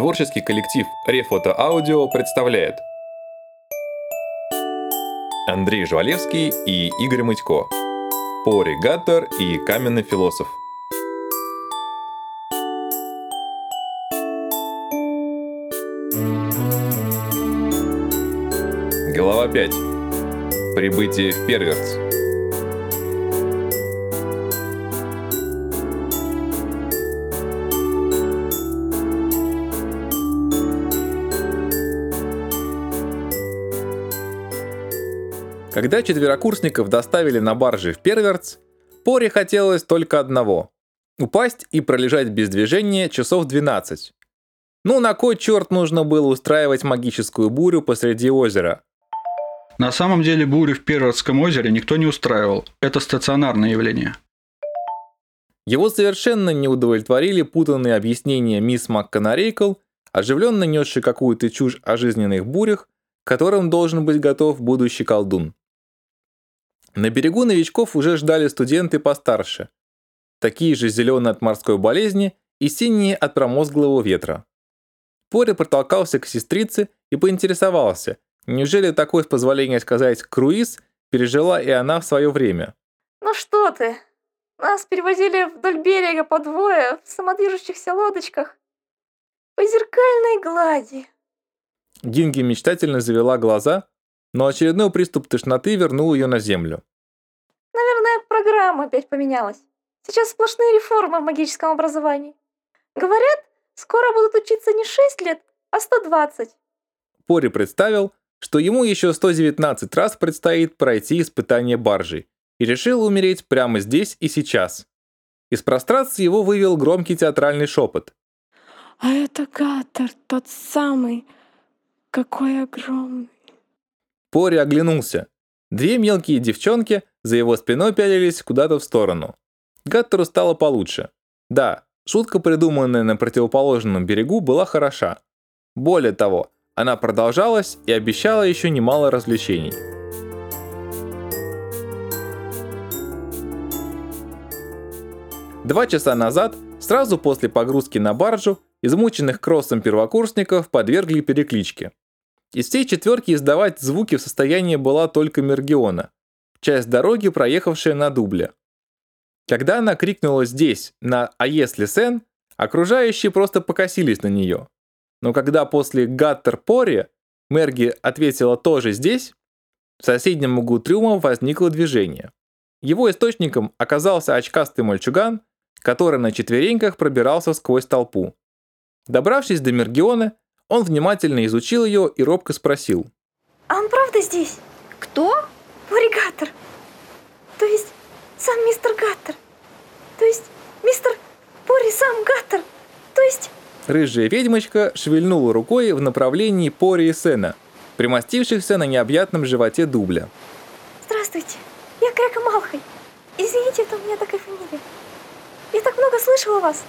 Творческий коллектив Рефото Аудио представляет Андрей Жвалевский и Игорь Мытько Пори Гаттер и Каменный философ Глава 5. Прибытие в Перверц. Когда четверокурсников доставили на барже в Перверц, Поре хотелось только одного – упасть и пролежать без движения часов 12. Ну на кой черт нужно было устраивать магическую бурю посреди озера? На самом деле бурю в Перверском озере никто не устраивал. Это стационарное явление. Его совершенно не удовлетворили путанные объяснения мисс МакКонарейкл, оживленно несший какую-то чушь о жизненных бурях, к которым должен быть готов будущий колдун. На берегу новичков уже ждали студенты постарше, такие же зеленые от морской болезни и синие от промозглого ветра. Пори протолкался к сестрице и поинтересовался, неужели такой, с позволения сказать, круиз пережила и она в свое время. Ну что ты, нас перевозили вдоль берега по двое в самодвижущихся лодочках по зеркальной глади. Динги мечтательно завела глаза, но очередной приступ тошноты вернул ее на землю. Наверное, программа опять поменялась. Сейчас сплошные реформы в магическом образовании. Говорят, скоро будут учиться не 6 лет, а 120. Пори представил, что ему еще 119 раз предстоит пройти испытание баржей, и решил умереть прямо здесь и сейчас. Из прострации его вывел громкий театральный шепот. А это Гаттер, тот самый, какой огромный. Пори оглянулся. Две мелкие девчонки за его спиной пялились куда-то в сторону. Гаттеру стало получше. Да, шутка, придуманная на противоположном берегу, была хороша. Более того, она продолжалась и обещала еще немало развлечений. Два часа назад, сразу после погрузки на баржу, измученных кроссом первокурсников подвергли перекличке. Из всей четверки издавать звуки в состоянии была только Мергиона, часть дороги, проехавшая на дубле. Когда она крикнула здесь, на «А если Сен?», окружающие просто покосились на нее. Но когда после «Гаттер Пори» Мерги ответила тоже здесь, в соседнем углу трюма возникло движение. Его источником оказался очкастый мальчуган, который на четвереньках пробирался сквозь толпу. Добравшись до Мергиона, он внимательно изучил ее и робко спросил. А он правда здесь? Кто? Гаттер. То есть сам мистер Гаттер. То есть мистер Пори сам Гаттер. То есть... Рыжая ведьмочка шевельнула рукой в направлении Пори и Сена, примостившихся на необъятном животе дубля. Здравствуйте, я Крека Малхай. Извините, это у меня такая фамилия. Я так много слышала вас.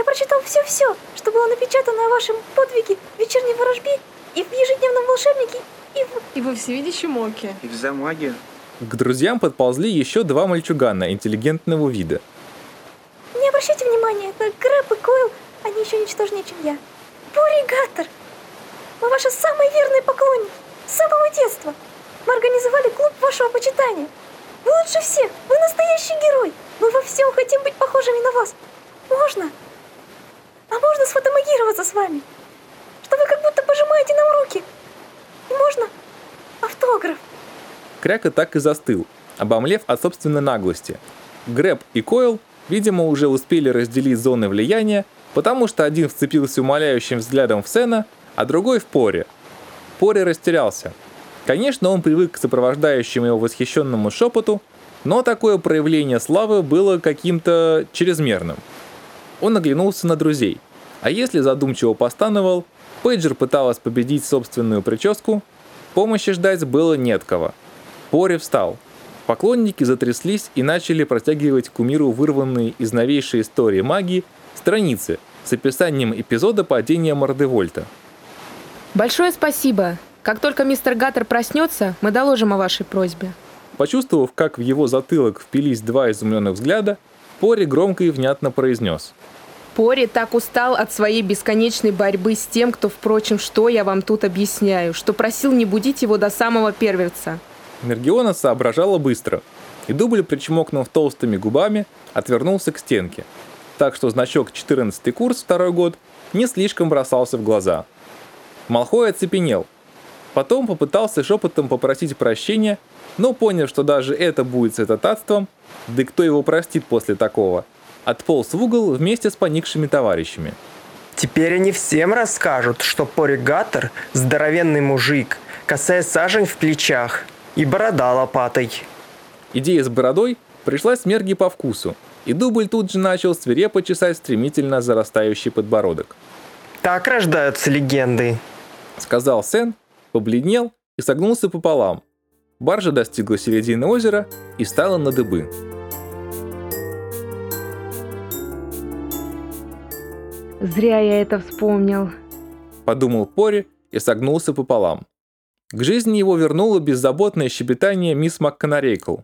Я прочитал все-все, что было напечатано о вашем подвиге в вечерней ворожбе и в ежедневном волшебнике, и в... И во всевидящем оке. И в замаге. К друзьям подползли еще два мальчугана интеллигентного вида. Не обращайте внимания, это Грэб и Койл, они еще ничтожнее, чем я. Пори Гаттер, мы ваши самые верные поклонники, с самого детства. Мы организовали клуб вашего почитания. Вы лучше всех, вы настоящий герой. Мы во всем хотим быть похожими на вас. Можно? А можно сфотомагироваться с вами? Что вы как будто пожимаете нам руки. И можно автограф. Кряка так и застыл, обомлев от собственной наглости. Грэб и Койл, видимо, уже успели разделить зоны влияния, потому что один вцепился умоляющим взглядом в Сена, а другой в Поре. Поре растерялся. Конечно, он привык к сопровождающему его восхищенному шепоту, но такое проявление славы было каким-то чрезмерным. Он оглянулся на друзей. А если задумчиво постановал, Пейджер пыталась победить собственную прическу, помощи ждать было не от кого. Пори встал. Поклонники затряслись и начали протягивать кумиру вырванные из новейшей истории магии страницы с описанием эпизода падения Мордевольта. Большое спасибо. Как только мистер Гаттер проснется, мы доложим о вашей просьбе. Почувствовав, как в его затылок впились два изумленных взгляда, Пори громко и внятно произнес. Пори так устал от своей бесконечной борьбы с тем, кто, впрочем, что я вам тут объясняю, что просил не будить его до самого первенца. Мергиона соображала быстро, и дубль, причмокнув толстыми губами, отвернулся к стенке, так что значок 14 курс второй год не слишком бросался в глаза. Малхой оцепенел. Потом попытался шепотом попросить прощения, но понял, что даже это будет святотатством, да кто его простит после такого, отполз в угол вместе с поникшими товарищами. Теперь они всем расскажут, что поригатор – здоровенный мужик, косая сажень в плечах и борода лопатой. Идея с бородой пришлась Мерги по вкусу, и дубль тут же начал свирепо чесать стремительно зарастающий подбородок. Так рождаются легенды. Сказал Сен, побледнел и согнулся пополам. Баржа достигла середины озера и стала на дыбы. Зря я это вспомнил. Подумал Пори и согнулся пополам. К жизни его вернуло беззаботное щебетание мисс МакКонарейкл.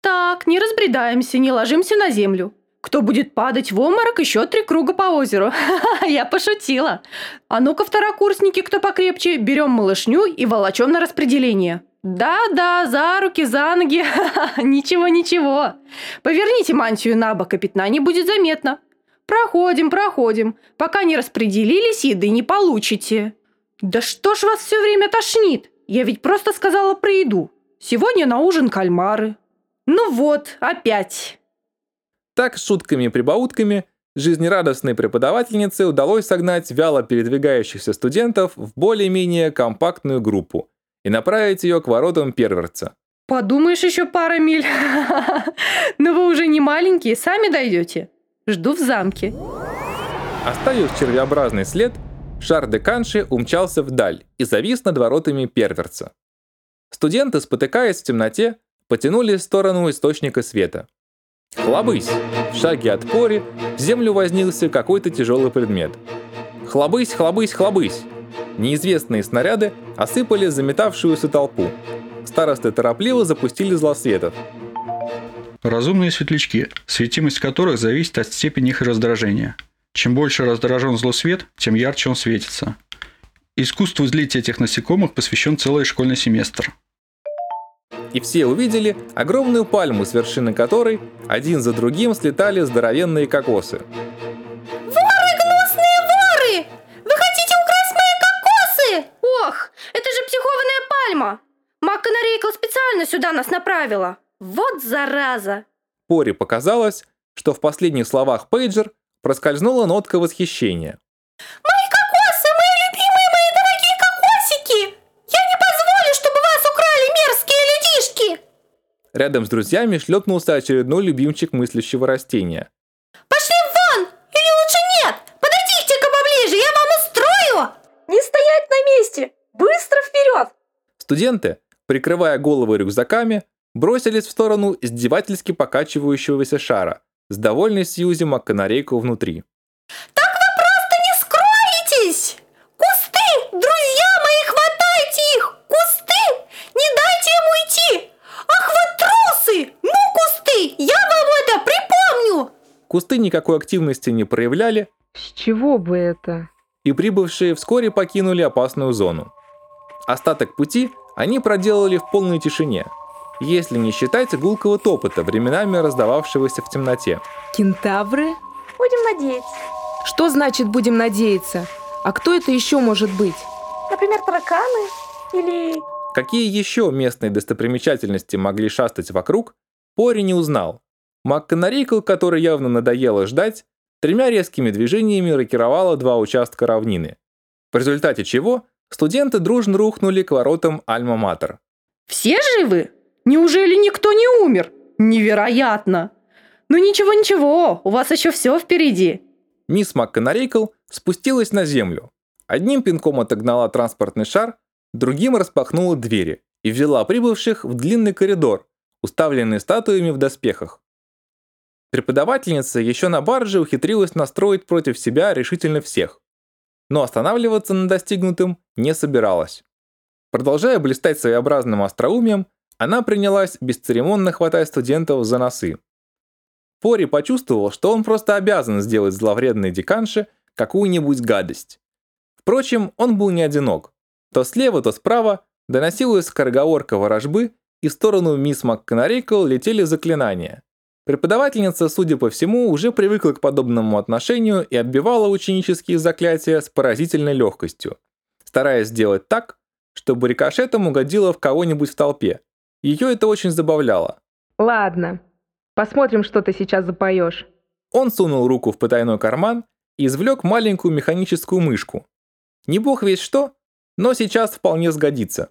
Так, не разбредаемся, не ложимся на землю. Кто будет падать в обморок, еще три круга по озеру. Я пошутила. А ну-ка, второкурсники, кто покрепче, берем малышню и волочем на распределение. Да-да, за руки, за ноги. Ничего-ничего. Поверните мантию на бок, и пятна не будет заметно. Проходим, проходим. Пока не распределились, еды не получите. Да что ж вас все время тошнит? Я ведь просто сказала про еду. Сегодня на ужин кальмары. Ну вот, опять. Так, шутками и прибаутками, жизнерадостной преподавательнице удалось согнать вяло передвигающихся студентов в более-менее компактную группу и направить ее к воротам перверца. Подумаешь, еще пара миль. Но вы уже не маленькие, сами дойдете. Жду в замке. Оставив червеобразный след, шар де Канши умчался вдаль и завис над воротами перверца. Студенты, спотыкаясь в темноте, потянули в сторону источника света. Хлобысь! В шаге от пори в землю вознился какой-то тяжелый предмет. Хлобысь, хлобысь, хлобысь! Неизвестные снаряды осыпали заметавшуюся толпу. Старосты торопливо запустили злосветов. Разумные светлячки, светимость которых зависит от степени их раздражения. Чем больше раздражен злосвет, тем ярче он светится. Искусству злить этих насекомых посвящен целый школьный семестр. И все увидели огромную пальму, с вершины которой один за другим слетали здоровенные кокосы. Воры, гнусные воры! Вы хотите украсть мои кокосы? Ох, это же психованная пальма. Макканарейкл специально сюда нас направила. Вот зараза. Пори показалось, что в последних словах Пейджер проскользнула нотка восхищения. Мои Рядом с друзьями шлепнулся очередной любимчик мыслящего растения. Пошли вон! Или лучше нет! Подойдите-ка поближе, я вам устрою! Не стоять на месте! Быстро вперед! Студенты, прикрывая головы рюкзаками, бросились в сторону издевательски покачивающегося шара с довольной Сьюзи Макканарейку внутри. Так вы просто не скроетесь! Кусты! Друзья мои, хватайте их! Кусты! Не дайте им уйти! Ах вы трусы! Ну, кусты! Я вам это припомню! Кусты никакой активности не проявляли, С чего бы это? и прибывшие вскоре покинули опасную зону. Остаток пути они проделали в полной тишине, если не считать гулкого топота, временами раздававшегося в темноте. Кентавры? Будем надеяться. Что значит «будем надеяться»? А кто это еще может быть? Например, тараканы или... Какие еще местные достопримечательности могли шастать вокруг, Пори не узнал. МакКонарейкл, который явно надоело ждать, тремя резкими движениями рокировала два участка равнины. В результате чего студенты дружно рухнули к воротам Альма-Матер. Все живы? Неужели никто не умер? Невероятно. Ну ничего-ничего, у вас еще все впереди. Мисс МакКонарейкл спустилась на землю. Одним пинком отогнала транспортный шар, другим распахнула двери и ввела прибывших в длинный коридор, уставленный статуями в доспехах. Преподавательница еще на барже ухитрилась настроить против себя решительно всех, но останавливаться на достигнутом не собиралась. Продолжая блистать своеобразным остроумием, она принялась бесцеремонно хватать студентов за носы. Пори почувствовал, что он просто обязан сделать зловредной деканше какую-нибудь гадость. Впрочем, он был не одинок. То слева, то справа доносилась скороговорка ворожбы, и в сторону мисс МакКонарейкл летели заклинания. Преподавательница, судя по всему, уже привыкла к подобному отношению и отбивала ученические заклятия с поразительной легкостью, стараясь сделать так, чтобы рикошетом угодила в кого-нибудь в толпе. Ее это очень забавляло. Ладно, посмотрим, что ты сейчас запоешь. Он сунул руку в потайной карман и извлек маленькую механическую мышку. Не бог весь что, но сейчас вполне сгодится.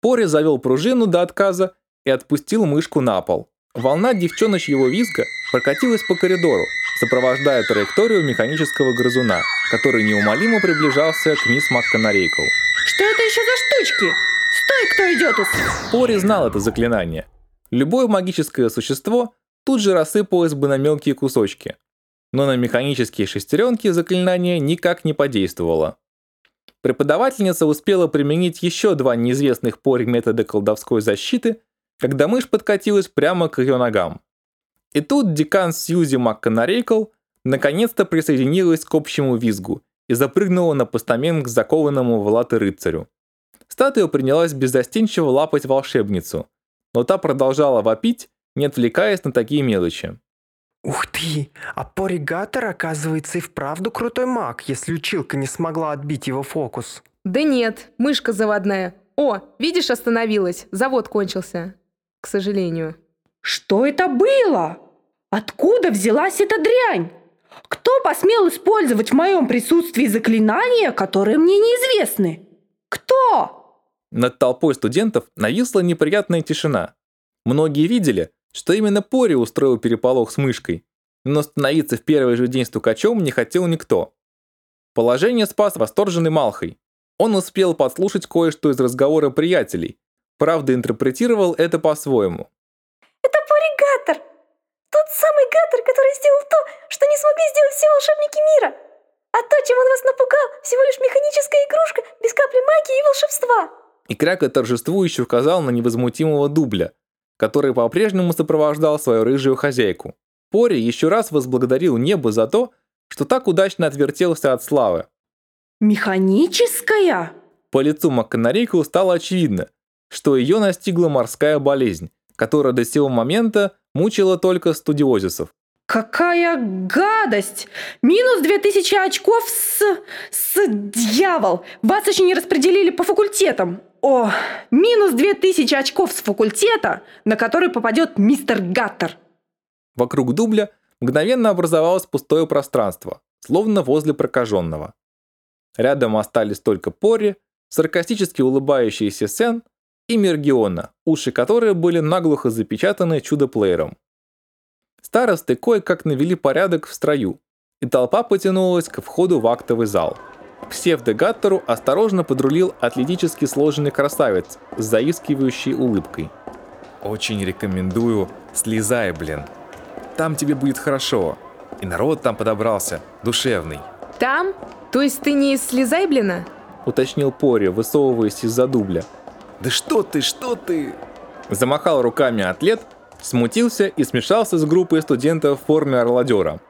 Пори завел пружину до отказа и отпустил мышку на пол. Волна девчоночьего визга прокатилась по коридору, сопровождая траекторию механического грызуна, который неумолимо приближался к мисс МакКонарейкл. Что это еще за штучки? Стой, кто идет тут! Пори знал это заклинание. Любое магическое существо тут же рассыпалось бы на мелкие кусочки. Но на механические шестеренки заклинание никак не подействовало. Преподавательница успела применить еще два неизвестных Пори метода колдовской защиты, когда мышь подкатилась прямо к ее ногам. И тут декан Сьюзи МакКонарейкл наконец-то присоединилась к общему визгу и запрыгнула на постамент к закованному в латы рыцарю. Статуя принялась беззастенчиво лапать волшебницу, но та продолжала вопить, не отвлекаясь на такие мелочи. Ух ты, а Поригатор, оказывается, и вправду крутой маг, если училка не смогла отбить его фокус. Да нет, мышка заводная. О, видишь, остановилась. Завод кончился. К сожалению. Что это было? Откуда взялась эта дрянь? Кто посмел использовать в моем присутствии заклинания, которые мне неизвестны? Кто? Над толпой студентов нависла неприятная тишина. Многие видели, что именно Пори устроил переполох с мышкой, но становиться в первый же день стукачом не хотел никто. Положение спас восторженный Малхой. Он успел подслушать кое-что из разговора приятелей, правда интерпретировал это по-своему. Это Поригатор! Тот самый Гатор, который сделал то, что не смогли сделать все волшебники мира. А то, чем он вас напугал, всего лишь механическая игрушка без капли магии и волшебства. И Кряка торжествующе указал на невозмутимого дубля, который по-прежнему сопровождал свою рыжую хозяйку. Пори еще раз возблагодарил небо за то, что так удачно отвертелся от славы. Механическая? По лицу Макканарейку стало очевидно, что ее настигла морская болезнь, которая до сего момента мучила только студиозисов. Какая гадость! Минус 2000 очков с... с... дьявол! Вас еще не распределили по факультетам. О, минус 2000 очков с факультета, на который попадет мистер Гаттер. Вокруг дубля мгновенно образовалось пустое пространство, словно возле прокаженного. Рядом остались только Пори, саркастически улыбающийся Сен и Мергиона, уши которой были наглухо запечатаны чудо-плеером. Старосты кое-как навели порядок в строю, и толпа потянулась к входу в актовый зал. К псевдогаттору осторожно подрулил атлетически сложенный красавец с заискивающей улыбкой. «Очень рекомендую, слезай, блин. Там тебе будет хорошо. И народ там подобрался, душевный». Там? То есть ты не из Слезайблина? уточнил Пори, высовываясь из-за дубля. «Да что ты, что ты?» Замахал руками атлет, смутился и смешался с группой студентов в форме орладера.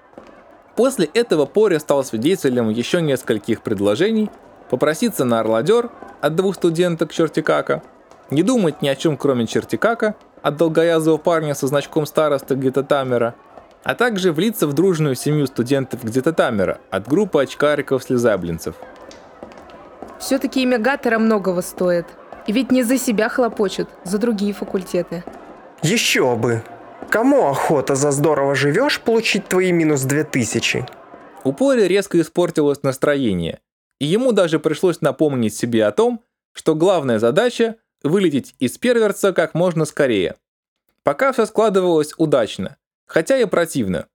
После этого Пори стал свидетелем еще нескольких предложений попроситься на орладер от двух студенток Чертикака, не думать ни о чем кроме Чертикака, от долгоязого парня со значком староста Гетатамера, а также влиться в дружную семью студентов Гетатамера от группы очкариков-слезаблинцев. Все-таки имя Гаттера многого стоит. И ведь не за себя хлопочут, за другие факультеты. Еще бы. Кому охота за здорово живешь получить твои минус 2000? У Пори резко испортилось настроение, и ему даже пришлось напомнить себе о том, что главная задача – вылететь из перверца как можно скорее. Пока все складывалось удачно, хотя и противно.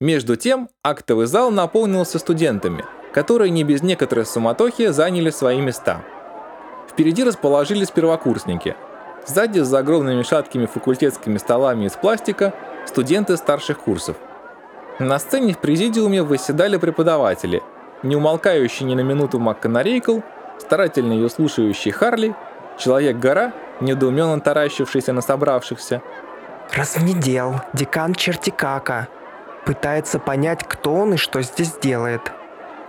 Между тем, актовый зал наполнился студентами, которые не без некоторой суматохи заняли свои места. Впереди расположились первокурсники. Сзади, за огромными шаткими факультетскими столами из пластика, студенты старших курсов. На сцене в президиуме восседали преподаватели, не умолкающий ни на минуту МакКонарейкл, старательно ее слушающий Харли, Человек-гора, недоуменно таращившийся на собравшихся, Развнедел, декан Чертикака. Пытается понять, кто он и что здесь делает.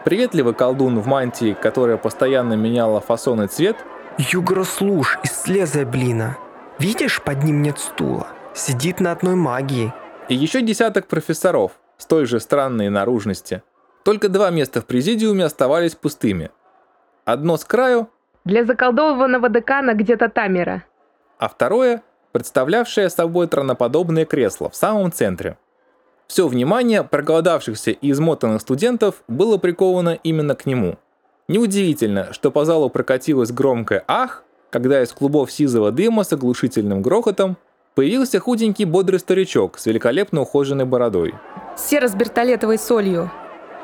Приветливый колдун в мантии, которая постоянно меняла фасон и цвет, Югрослуж из слеза блина. Видишь, под ним нет стула. Сидит на одной магии. и еще десяток профессоров с той же странной наружности. Только два места в президиуме оставались пустыми. Одно с краю, Для заколдованного декана где-то Тамера. а второе, представлявшее собой троноподобное кресло в самом центре. Все внимание проголодавшихся и измотанных студентов было приковано именно к нему. Неудивительно, что по залу прокатилось громкое «ах», когда из клубов сизого дыма с оглушительным грохотом появился худенький бодрый старичок с великолепно ухоженной бородой. Сера с бертолетовой солью.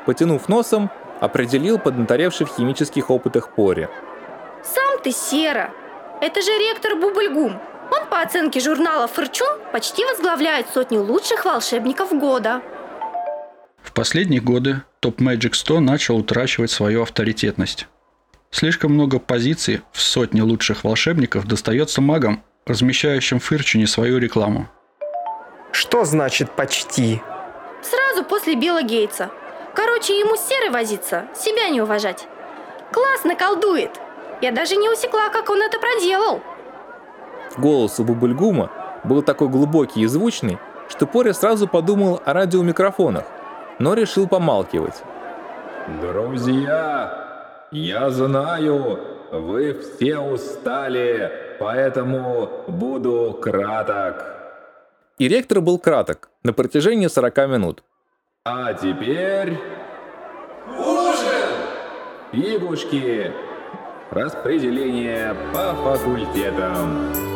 Потянув носом, определил поднаторевший в химических опытах Пори. Сам ты Сера. Это же ректор Бубльгум. Он, по оценке журнала «Форчун», почти возглавляет сотню лучших волшебников года. В последние годы топ Magic 100 начал утрачивать свою авторитетность. Слишком много позиций в сотне лучших волшебников достается магам, размещающим в Фирчине свою рекламу. Что значит почти? Сразу после Билла Гейтса. Короче, ему с Серой возиться, себя не уважать. Классно колдует. Я даже не усекла, как он это проделал. Голос у Бубульгума был такой глубокий и звучный, что Пори сразу подумал о радиомикрофонах, но решил помалкивать. «Друзья, я знаю, вы все устали, поэтому буду краток». И ректор был краток, на протяжении 40 минут. «А теперь...» «Ужин!» «Игушки!» Распределение по факультетам.